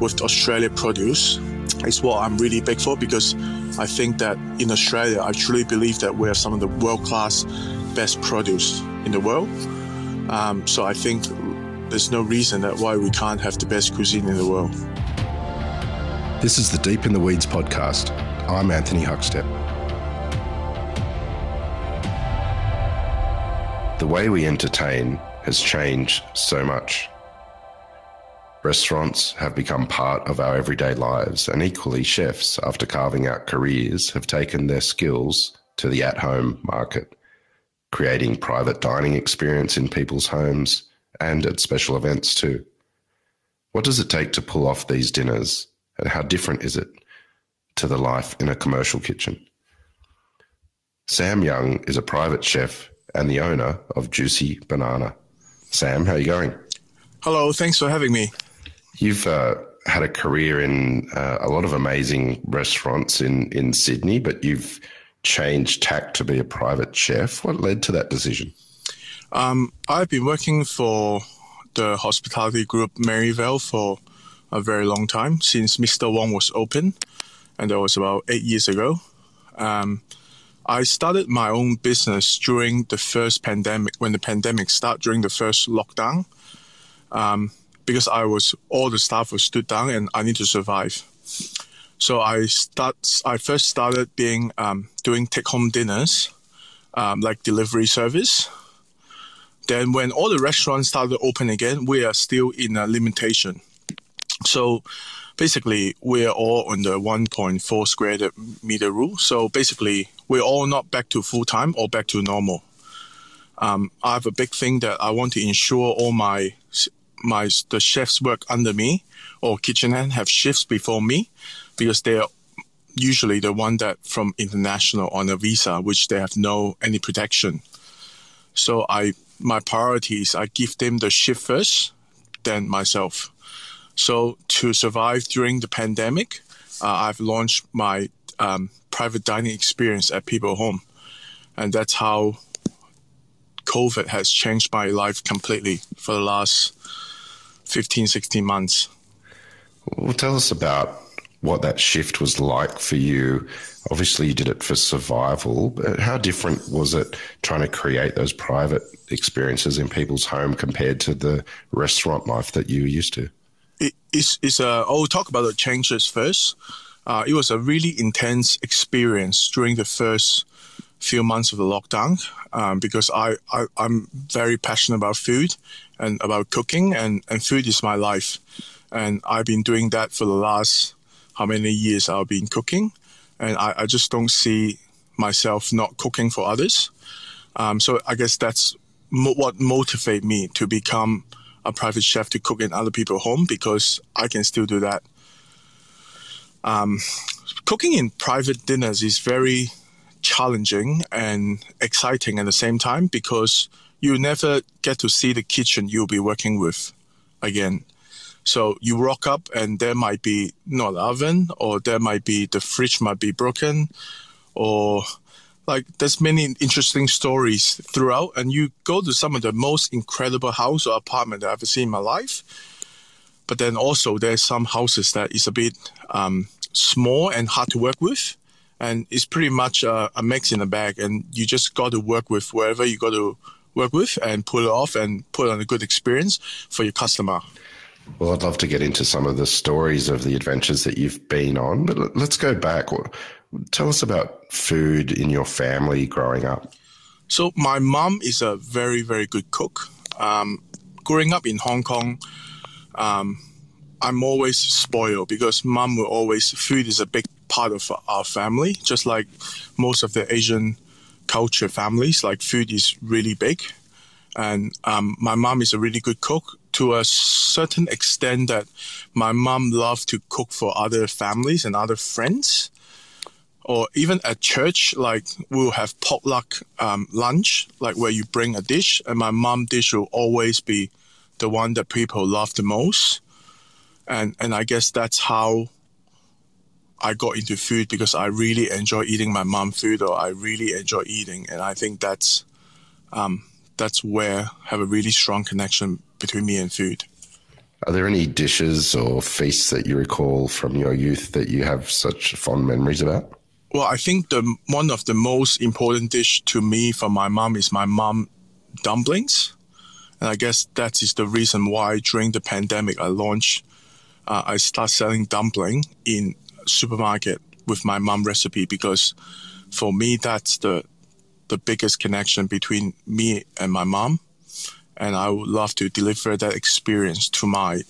with Australia produce is what I'm really big for because I think that in Australia, I truly believe that we have some of the world class best produce in the world. Um, so I think there's no reason that why we can't have the best cuisine in the world. This is the Deep in the Weeds podcast. I'm Anthony Huckstep. The way we entertain has changed so much. Restaurants have become part of our everyday lives, and equally, chefs, after carving out careers, have taken their skills to the at home market, creating private dining experience in people's homes and at special events too. What does it take to pull off these dinners, and how different is it to the life in a commercial kitchen? Sam Young is a private chef and the owner of Juicy Banana. Sam, how are you going? Hello, thanks for having me. You've uh, had a career in uh, a lot of amazing restaurants in, in Sydney, but you've changed tack to be a private chef. What led to that decision? Um, I've been working for the hospitality group Merivale for a very long time since Mr. Wong was open, and that was about eight years ago. Um, I started my own business during the first pandemic, when the pandemic started during the first lockdown. Um, because I was all the staff was stood down and I need to survive. So I start. I first started being um, doing take home dinners, um, like delivery service. Then when all the restaurants started open again, we are still in a limitation. So basically, we are all on the 1.4 square meter rule. So basically, we're all not back to full time or back to normal. Um, I have a big thing that I want to ensure all my my the chefs work under me or kitchen hand have shifts before me because they are usually the one that from international on a visa which they have no any protection. So i my priorities i give them the shift first then myself. So to survive during the pandemic uh, i've launched my um, private dining experience at people home. And that's how covid has changed my life completely for the last 15, 16 months. Well, tell us about what that shift was like for you. Obviously, you did it for survival, but how different was it trying to create those private experiences in people's home compared to the restaurant life that you were used to? It, it's, it's uh, I'll talk about the changes first. Uh, it was a really intense experience during the first few months of the lockdown um, because I, I, I'm very passionate about food and about cooking, and, and food is my life. And I've been doing that for the last how many years I've been cooking, and I, I just don't see myself not cooking for others. Um, so I guess that's mo- what motivated me to become a private chef to cook in other people's home because I can still do that. Um, cooking in private dinners is very challenging and exciting at the same time because you never get to see the kitchen you'll be working with again. So you rock up and there might be not oven or there might be the fridge might be broken or like there's many interesting stories throughout and you go to some of the most incredible house or apartment that I've ever seen in my life. But then also there's some houses that is a bit um, small and hard to work with and it's pretty much a, a mix in the bag. And you just got to work with wherever you got to work with and pull it off and put on a good experience for your customer. Well i'd love to get into some of the stories of the adventures that you've been on but let's go back. Tell us about food in your family growing up. So my mom is a very very good cook. Um, growing up in hong kong um, i'm always spoiled because mom will always food is a big part of our family, just like most of the Asian culture families. Like food is really big, and um, my mom is a really good cook to a certain extent that my mom loved to cook for other families and other friends. Or even at church, like we'll have potluck um, lunch, like where you bring a dish, and my mom dish will always be the one that people love the most. And and I guess that's how I got into food because I really enjoy eating my mom food or I really enjoy eating. And I think that's, um, that's where I have a really strong connection between me and food. Are there any dishes or feasts that you recall from your youth that you have such fond memories about? Well, I think the one of the most important dish to me from my mom is my mom dumplings, and I guess that is the reason why during the pandemic I launched, uh, I start selling dumpling in supermarket with my mom recipe because for me that's the the biggest connection between me and my mom, and I would love to deliver that experience to my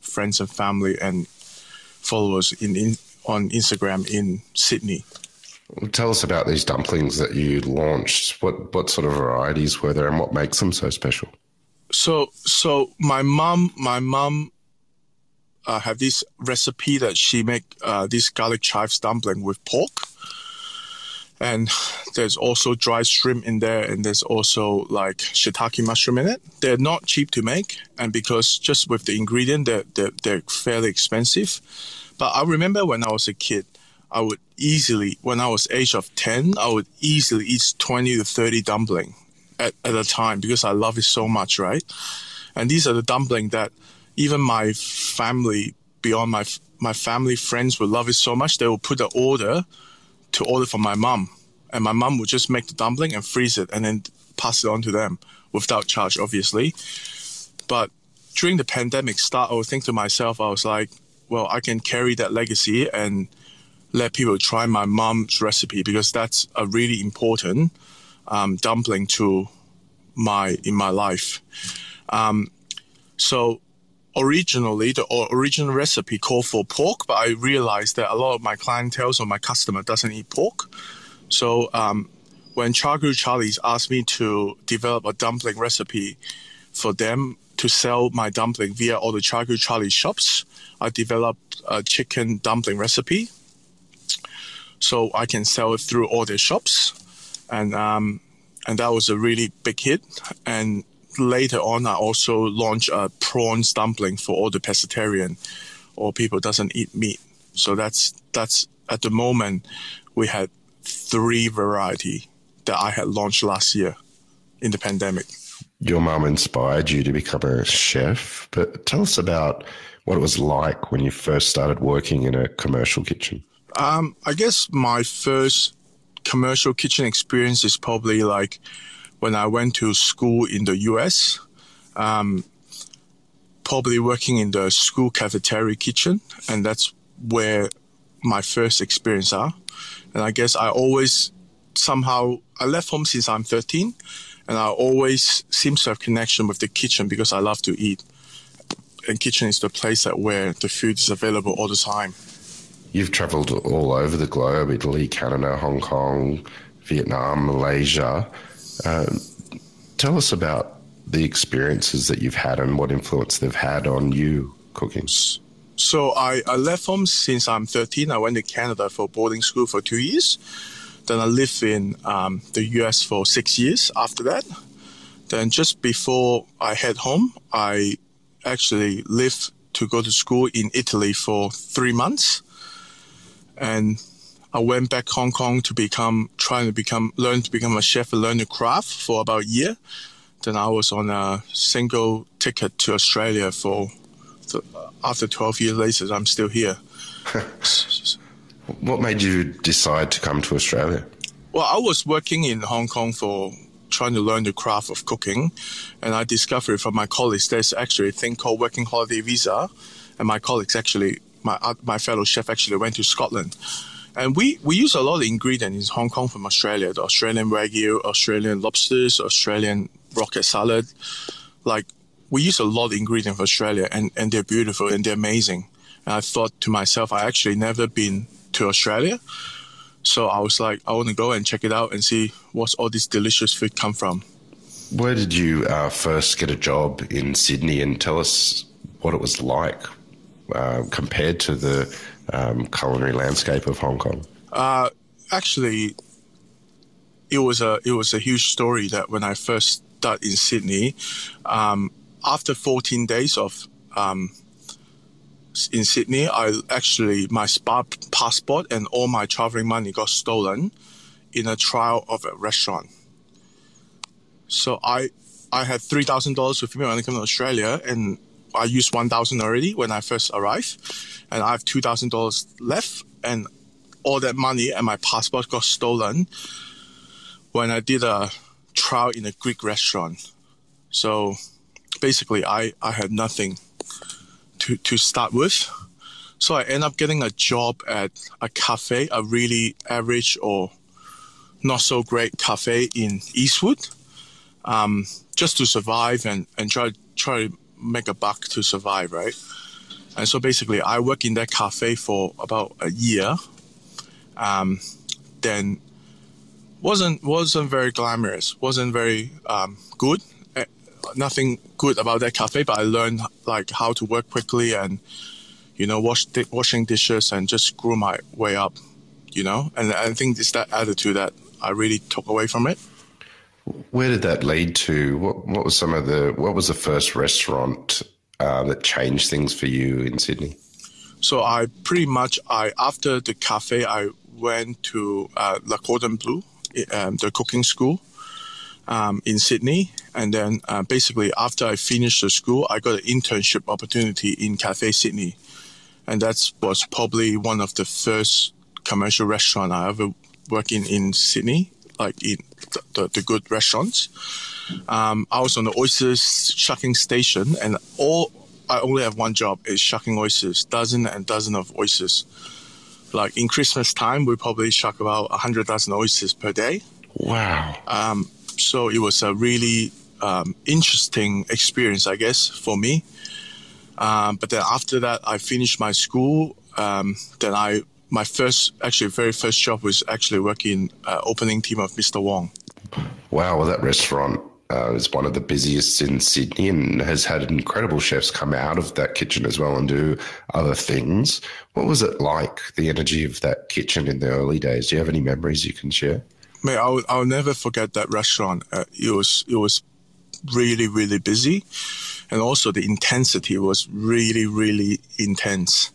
friends and family and followers in, in on Instagram in Sydney. Tell us about these dumplings that you launched. What what sort of varieties were there, and what makes them so special? So so my mom my mom uh, have this recipe that she make uh, this garlic chives dumpling with pork, and there's also dried shrimp in there, and there's also like shiitake mushroom in it. They're not cheap to make, and because just with the ingredient, they're they're, they're fairly expensive. But I remember when I was a kid I would easily, when I was age of 10, I would easily eat 20 to 30 dumpling at, at a time because I love it so much, right? And these are the dumpling that even my family, beyond my, my family friends would love it so much, they will put an order to order for my mom. And my mom would just make the dumpling and freeze it and then pass it on to them without charge, obviously. But during the pandemic start, I would think to myself, I was like, well, I can carry that legacy and let people try my mom's recipe because that's a really important um, dumpling to my in my life. Um, so originally the original recipe called for pork, but I realized that a lot of my clientele or my customer doesn't eat pork. So um, when Charcuterie Charlie's asked me to develop a dumpling recipe for them to sell my dumpling via all the Charcuterie Charlie shops, I developed a chicken dumpling recipe so I can sell it through all their shops, and um, and that was a really big hit. And later on, I also launched a prawn dumpling for all the pescatarian or people doesn't eat meat. So that's that's at the moment we had three variety that I had launched last year in the pandemic. Your mom inspired you to become a chef, but tell us about what it was like when you first started working in a commercial kitchen. Um, I guess my first commercial kitchen experience is probably like when I went to school in the US. Um, probably working in the school cafeteria kitchen, and that's where my first experience are. And I guess I always somehow I left home since I'm 13, and I always seem to have connection with the kitchen because I love to eat. And kitchen is the place that where the food is available all the time. You've travelled all over the globe Italy, Canada, Hong Kong, Vietnam, Malaysia. Uh, tell us about the experiences that you've had and what influence they've had on you cooking. So I, I left home since I'm 13. I went to Canada for boarding school for two years. Then I lived in um, the US for six years after that. Then just before I head home, I actually lived to go to school in Italy for three months and I went back Hong Kong to become trying to become learn to become a chef and learn the craft for about a year. Then I was on a single ticket to Australia for after 12 years later. I'm still here. what made you decide to come to Australia? Well, I was working in Hong Kong for trying to learn the craft of cooking, and I discovered from my colleagues there's actually a thing called working holiday visa, and my colleagues actually my uh, my fellow chef actually went to Scotland, and we we use a lot of ingredients in Hong Kong from Australia: the Australian wagyu, Australian lobsters, Australian rocket salad. Like we use a lot of ingredients from Australia, and and they're beautiful and they're amazing. And I thought to myself, I actually never been to Australia. So I was like, I want to go and check it out and see what's all this delicious food come from. Where did you uh, first get a job in Sydney? And tell us what it was like uh, compared to the um, culinary landscape of Hong Kong? Uh, actually, it was a it was a huge story that when I first started in Sydney, um, after 14 days of um, in Sydney, I actually my spa passport and all my traveling money got stolen in a trial of a restaurant. So I I had three thousand dollars with me when I came to Australia, and I used one thousand already when I first arrived, and I have two thousand dollars left, and all that money and my passport got stolen when I did a trial in a Greek restaurant. So basically, I, I had nothing to, to start with. So I end up getting a job at a cafe, a really average or not so great cafe in Eastwood, um, just to survive and, and try, try to make a buck to survive, right? And so basically, I worked in that cafe for about a year. Um, then wasn't wasn't very glamorous, wasn't very um, good. Uh, nothing good about that cafe, but I learned like how to work quickly and you know wash di- washing dishes and just grew my way up. You know, and I think it's that attitude that I really took away from it. Where did that lead to? What what was some of the what was the first restaurant uh, that changed things for you in Sydney? So I pretty much I after the cafe I went to uh, Le Cordon Bleu, um, the cooking school um, in Sydney, and then uh, basically after I finished the school, I got an internship opportunity in Cafe Sydney, and that was probably one of the first commercial restaurant I ever worked in in Sydney, like in the, the, the good restaurants. Um, I was on the oysters shucking station, and all I only have one job is shucking oysters, dozen and dozen of oysters. Like in Christmas time, we probably shuck about hundred dozen oysters per day. Wow. Um, so it was a really um, interesting experience, I guess, for me. Um, but then after that, I finished my school. Um, then I my first, actually, very first job was actually working uh, opening team of Mr. Wong. Wow, well, that restaurant uh, is one of the busiest in Sydney and has had incredible chefs come out of that kitchen as well and do other things. What was it like, the energy of that kitchen in the early days? Do you have any memories you can share? Mate, I'll, I'll never forget that restaurant. Uh, it was it was really really busy, and also the intensity was really really intense.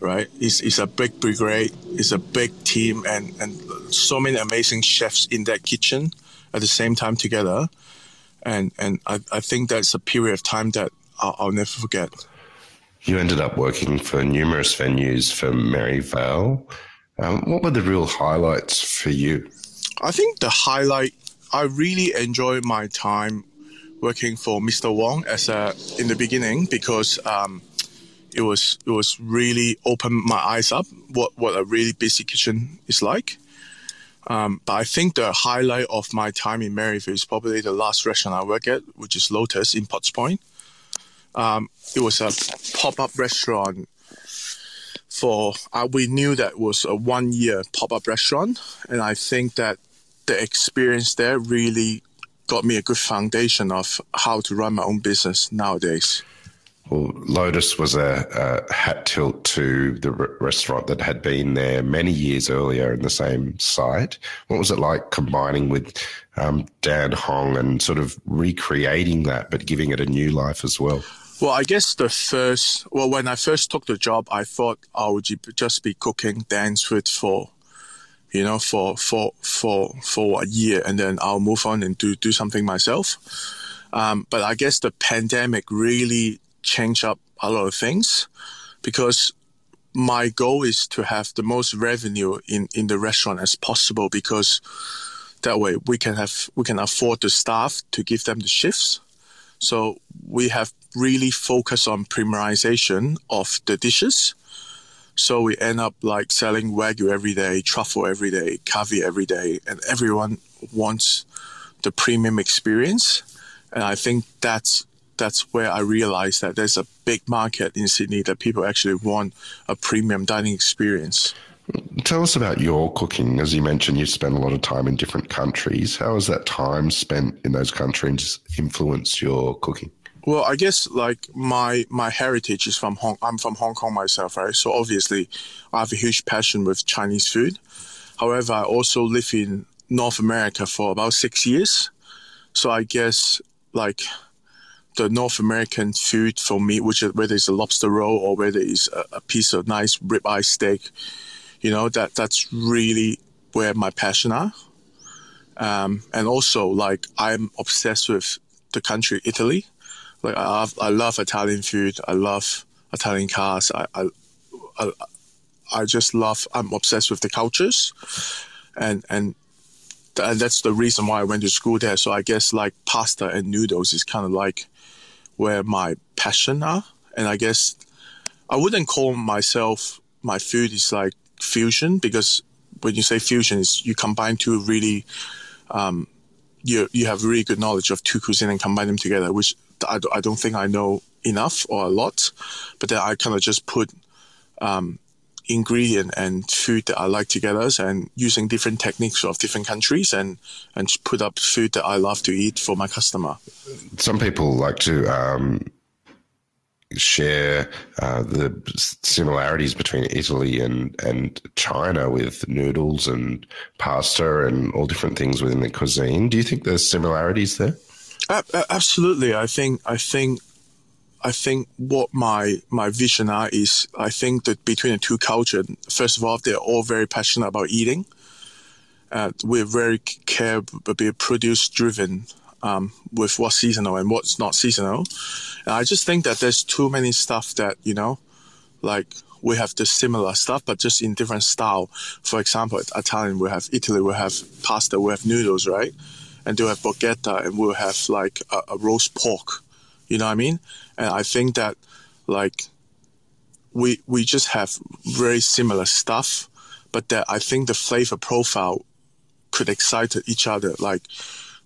Right? It's, it's a big brigade. It's a big team, and and so many amazing chefs in that kitchen at the same time together and and I, I think that's a period of time that I'll, I'll, never forget. You ended up working for numerous venues for Merivale. Um, what were the real highlights for you? I think the highlight I really enjoyed my time working for Mr. Wong as a in the beginning because um, it was it was really opened my eyes up what what a really busy kitchen is like. Um, but I think the highlight of my time in Merivale is probably the last restaurant I work at, which is Lotus in Potts Point. Um, it was a pop-up restaurant for uh, we knew that was a one year pop-up restaurant and i think that the experience there really got me a good foundation of how to run my own business nowadays well, Lotus was a, a hat tilt to the restaurant that had been there many years earlier in the same site. What was it like combining with um, Dan Hong and sort of recreating that, but giving it a new life as well? Well, I guess the first, well, when I first took the job, I thought I would just be cooking Dan's food for, you know, for for for for a year, and then I'll move on and do do something myself. Um, but I guess the pandemic really change up a lot of things because my goal is to have the most revenue in, in the restaurant as possible because that way we can have we can afford the staff to give them the shifts. So we have really focused on premiumization of the dishes. So we end up like selling wagyu every day, truffle every day, caviar every day, and everyone wants the premium experience. And I think that's that's where I realized that there's a big market in Sydney that people actually want a premium dining experience. Tell us about your cooking. As you mentioned, you spent a lot of time in different countries. How has that time spent in those countries influenced your cooking? Well, I guess like my my heritage is from Hong. I'm from Hong Kong myself, right? So obviously, I have a huge passion with Chinese food. However, I also live in North America for about six years. So I guess like the North American food for me, which is whether it's a lobster roll or whether it's a, a piece of nice ribeye steak, you know that that's really where my passion are. Um, and also, like I'm obsessed with the country Italy. like I, I love Italian food. I love Italian cars. I, I, I, I just love. I'm obsessed with the cultures, and and and that's the reason why I went to school there. So I guess like pasta and noodles is kind of like where my passion are, and I guess I wouldn't call myself my food is like fusion because when you say fusion, is you combine two really, um, you you have really good knowledge of two cuisine and combine them together, which I, I don't think I know enough or a lot, but then I kind of just put um, ingredient and food that I like together and using different techniques of different countries and and put up food that I love to eat for my customer. Some people like to um, share uh, the similarities between Italy and and China with noodles and pasta and all different things within the cuisine. Do you think there's similarities there? Absolutely, I think I think I think what my my vision are is I think that between the two cultures, first of all, they're all very passionate about eating. Uh, we're very care, but be produce driven um, with what's seasonal and what's not seasonal. And I just think that there's too many stuff that you know, like we have the similar stuff, but just in different style. For example, Italian we have Italy we have pasta, we have noodles, right? And they have bruschetta, and we'll have like a, a roast pork you know what I mean? And I think that like we we just have very similar stuff, but that I think the flavor profile could excite each other. Like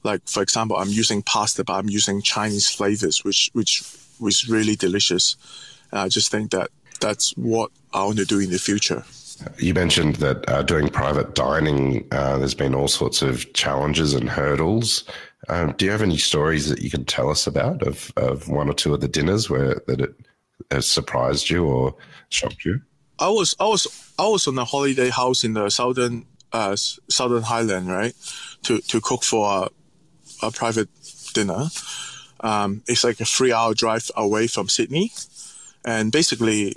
like for example, I'm using pasta, but I'm using Chinese flavors, which which was really delicious. And I just think that that's what I want to do in the future. You mentioned that uh, doing private dining, uh, there's been all sorts of challenges and hurdles. Um, do you have any stories that you can tell us about of, of one or two of the dinners where that it has surprised you or shocked you? I was I was I was on a holiday house in the southern uh, southern Highland, right, to to cook for a, a private dinner. Um, it's like a three hour drive away from Sydney, and basically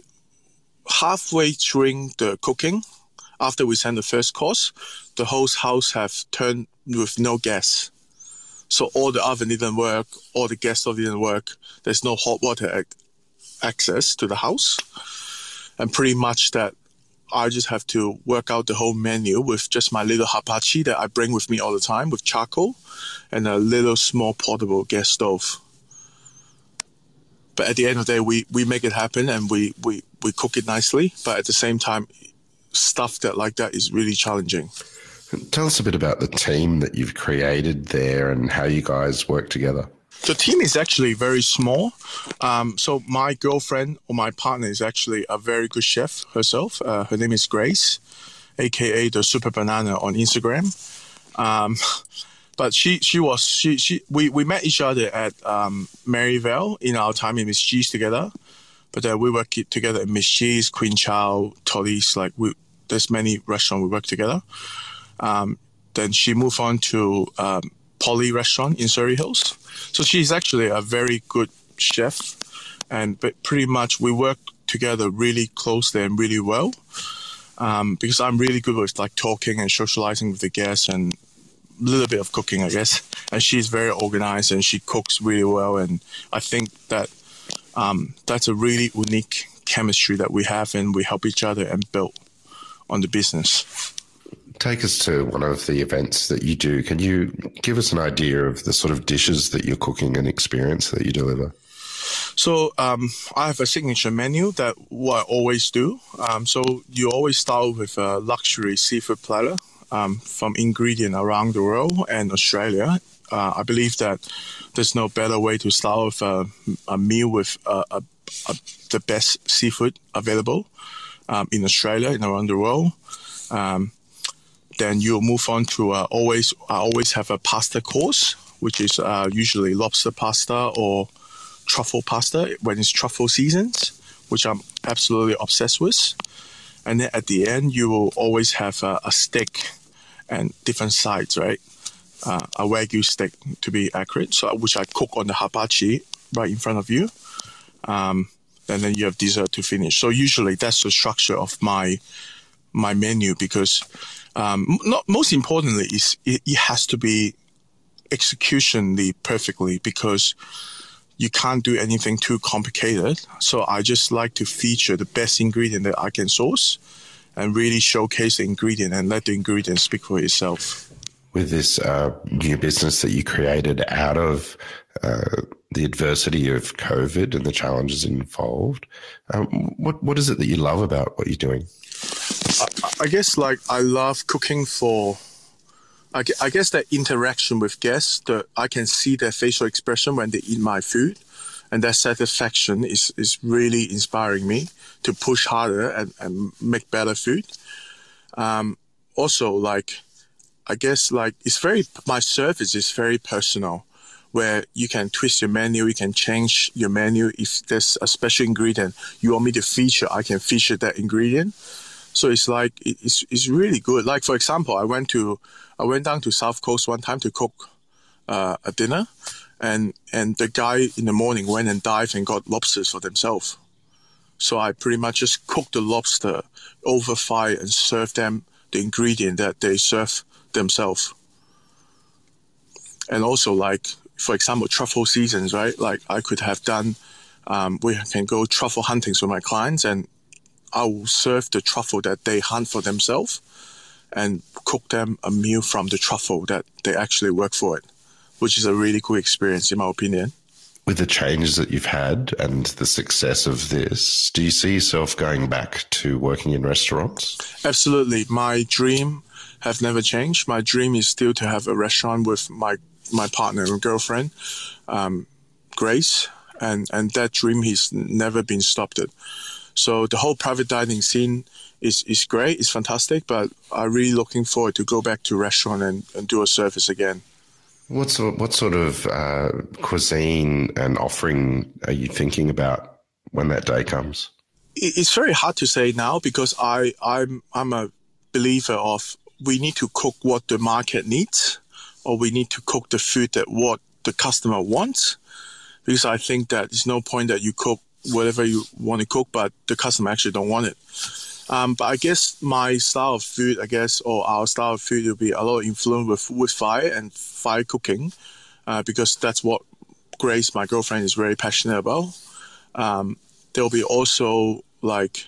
halfway during the cooking, after we sent the first course, the whole house have turned with no gas. So all the oven didn't work, all the gas stove didn't work. There's no hot water ac- access to the house, and pretty much that I just have to work out the whole menu with just my little hibachi that I bring with me all the time with charcoal and a little small portable gas stove. But at the end of the day, we, we make it happen and we, we, we cook it nicely. But at the same time, stuff that like that is really challenging. Tell us a bit about the team that you've created there and how you guys work together. The team is actually very small. Um, so my girlfriend or my partner is actually a very good chef herself. Uh, her name is Grace, aka the Super Banana on Instagram. Um, but she she was she she we, we met each other at um, Merivale in our time in Miss G's together. But uh, we work together at Miss G's, Queen Chow, Totti's. Like we, there's many restaurants we work together. Um, then she moved on to um, Poly Restaurant in Surry Hills. So she's actually a very good chef, and but pretty much we work together really closely and really well. Um, because I'm really good with like talking and socializing with the guests and a little bit of cooking, I guess. And she's very organized and she cooks really well. And I think that um, that's a really unique chemistry that we have and we help each other and build on the business take us to one of the events that you do. Can you give us an idea of the sort of dishes that you're cooking and experience that you deliver? So um, I have a signature menu that what I always do. Um, so you always start with a luxury seafood platter um, from ingredient around the world and Australia. Uh, I believe that there's no better way to start with a, a meal with a, a, the best seafood available um, in Australia and around the world. Um, then you'll move on to uh, always I always have a pasta course, which is uh, usually lobster pasta or truffle pasta when it's truffle seasons, which I'm absolutely obsessed with. And then at the end, you will always have a, a steak and different sides, right? Uh, a wagyu steak to be accurate, so which I cook on the hibachi right in front of you. Um, and then you have dessert to finish. So usually that's the structure of my my menu because um, not most importantly is it, it has to be executionally perfectly because you can't do anything too complicated. So I just like to feature the best ingredient that I can source and really showcase the ingredient and let the ingredient speak for itself. With this uh, new business that you created out of uh, the adversity of COVID and the challenges involved, um, what what is it that you love about what you're doing? I, guess like I love cooking for I, I guess that interaction with guests, that I can see their facial expression when they eat my food, and that satisfaction is, is really inspiring me to push harder and, and make better food. Um, also, like, I guess like it's very my service is very personal, where you can twist your menu, you can change your menu if there's a special ingredient you want me to feature, I can feature that ingredient. So it's like it's it's really good. Like for example, I went to I went down to South Coast one time to cook uh, a dinner, and and the guy in the morning went and dived and got lobsters for themselves. So I pretty much just cooked the lobster over fire and served them the ingredient that they serve themselves. And also, like for example, truffle seasons, right? Like I could have done. Um, we can go truffle hunting with my clients, and I will serve the truffle that they hunt for themselves and cook them a meal from the truffle that they actually work for it, which is a really cool experience, in my opinion. With the changes that you've had and the success of this, do you see yourself going back to working in restaurants? Absolutely. My dream have never changed. My dream is still to have a restaurant with my my partner and girlfriend, um, Grace, and and that dream has never been stopped. It. So the whole private dining scene is, is great, it's fantastic, but I'm really looking forward to go back to restaurant and, and do a service again. What sort, what sort of uh, cuisine and offering are you thinking about when that day comes? It's very hard to say now because I, I'm, I'm a believer of we need to cook what the market needs or we need to cook the food that what the customer wants because I think that there's no point that you cook whatever you want to cook, but the customer actually don't want it. Um, but I guess my style of food, I guess, or our style of food will be a lot of influence with wood fire and fire cooking, uh, because that's what Grace, my girlfriend, is very passionate about. Um, there'll be also like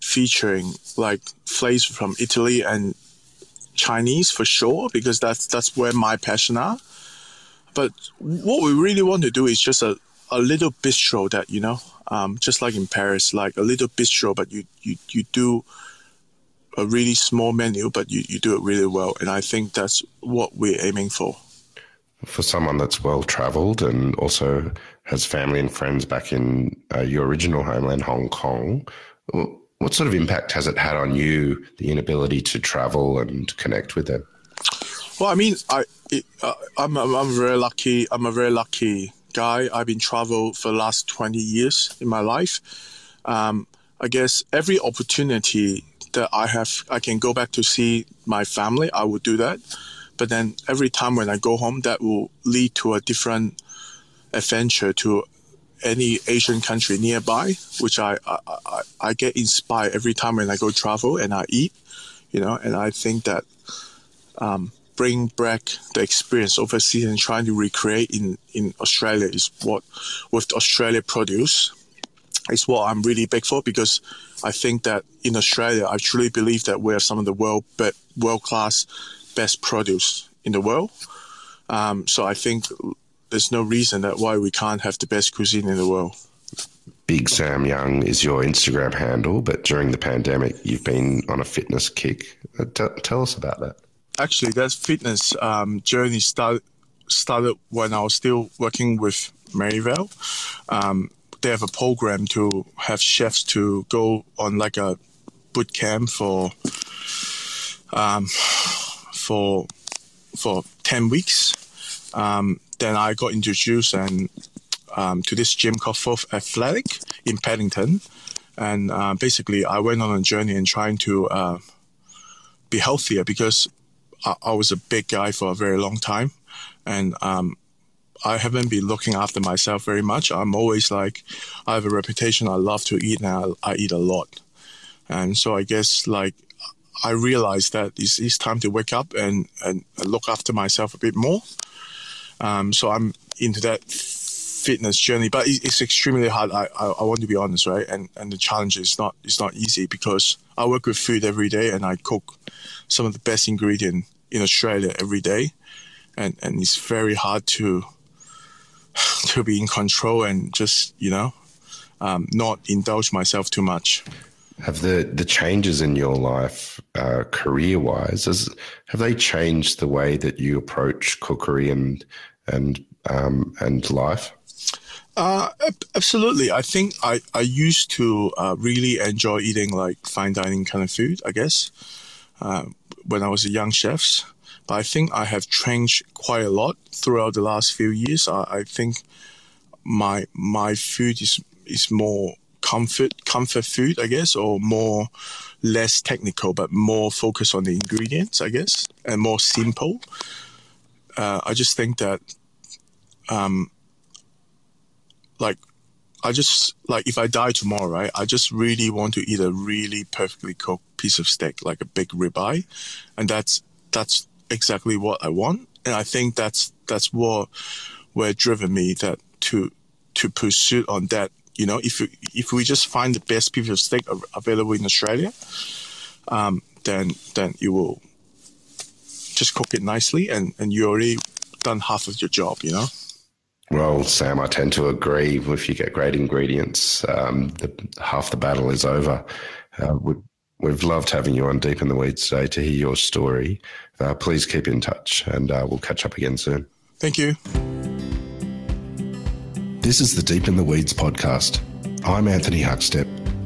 featuring like flavors from Italy and Chinese for sure, because that's that's where my passion are. But what we really want to do is just a, a little bistro that you know um, just like in Paris, like a little bistro, but you, you, you do a really small menu, but you, you do it really well. And I think that's what we're aiming for. For someone that's well traveled and also has family and friends back in uh, your original homeland, Hong Kong, what sort of impact has it had on you, the inability to travel and connect with them? Well, I mean, I, it, uh, I'm, I'm, I'm very lucky. I'm a very lucky guy. I've been travel for the last 20 years in my life. Um, I guess every opportunity that I have, I can go back to see my family, I will do that. But then every time when I go home, that will lead to a different adventure to any Asian country nearby, which I, I, I, I get inspired every time when I go travel and I eat, you know, and I think that um, bring back the experience overseas and trying to recreate in, in Australia is what with Australia produce is what I'm really big for because I think that in Australia I truly believe that we're some of the world world class best produce in the world. Um, so I think there's no reason that why we can't have the best cuisine in the world. Big Sam Young is your Instagram handle, but during the pandemic, you've been on a fitness kick. Uh, t- tell us about that actually that fitness um, journey start, started when I was still working with Merivale. Um, they have a program to have chefs to go on like a boot camp for um, for for ten weeks. Um, then I got introduced and um, to this gym called Fourth Athletic in Paddington, and uh, basically I went on a journey and trying to uh, be healthier because I, was a big guy for a very long time, and um, I haven't been looking after myself very much. I'm always like, I have a reputation. I love to eat, and I, I eat a lot, and so I guess like I realized that it's, it's time to wake up and, and look after myself a bit more. Um, so I'm into that fitness journey, but it's extremely hard. I, I, I want to be honest, right? And and the challenge is not it's not easy because I work with food every day and I cook some of the best ingredient in Australia every day, and and it's very hard to to be in control and just you know um, not indulge myself too much. Have the, the changes in your life, uh, career wise, have they changed the way that you approach cookery and and um, and life? Uh, absolutely. I think I, I used to uh, really enjoy eating like fine dining kind of food, I guess, uh, when I was a young chef. But I think I have changed quite a lot throughout the last few years. I, I think my my food is is more comfort comfort food, I guess, or more less technical, but more focused on the ingredients, I guess, and more simple. Uh, I just think that, um, like, I just like if I die tomorrow, right? I just really want to eat a really perfectly cooked piece of steak, like a big ribeye, and that's that's exactly what I want, and I think that's that's what where driven me that to to pursue on that you know, if if we just find the best piece of steak available in Australia, um, then then you will just cook it nicely, and and you already done half of your job. You know. Well, Sam, I tend to agree. If you get great ingredients, um, the, half the battle is over. Uh, we, we've loved having you on Deep in the Weeds today to hear your story. Uh, please keep in touch, and uh, we'll catch up again soon. Thank you. This is the Deep in the Weeds podcast. I'm Anthony Huckstep.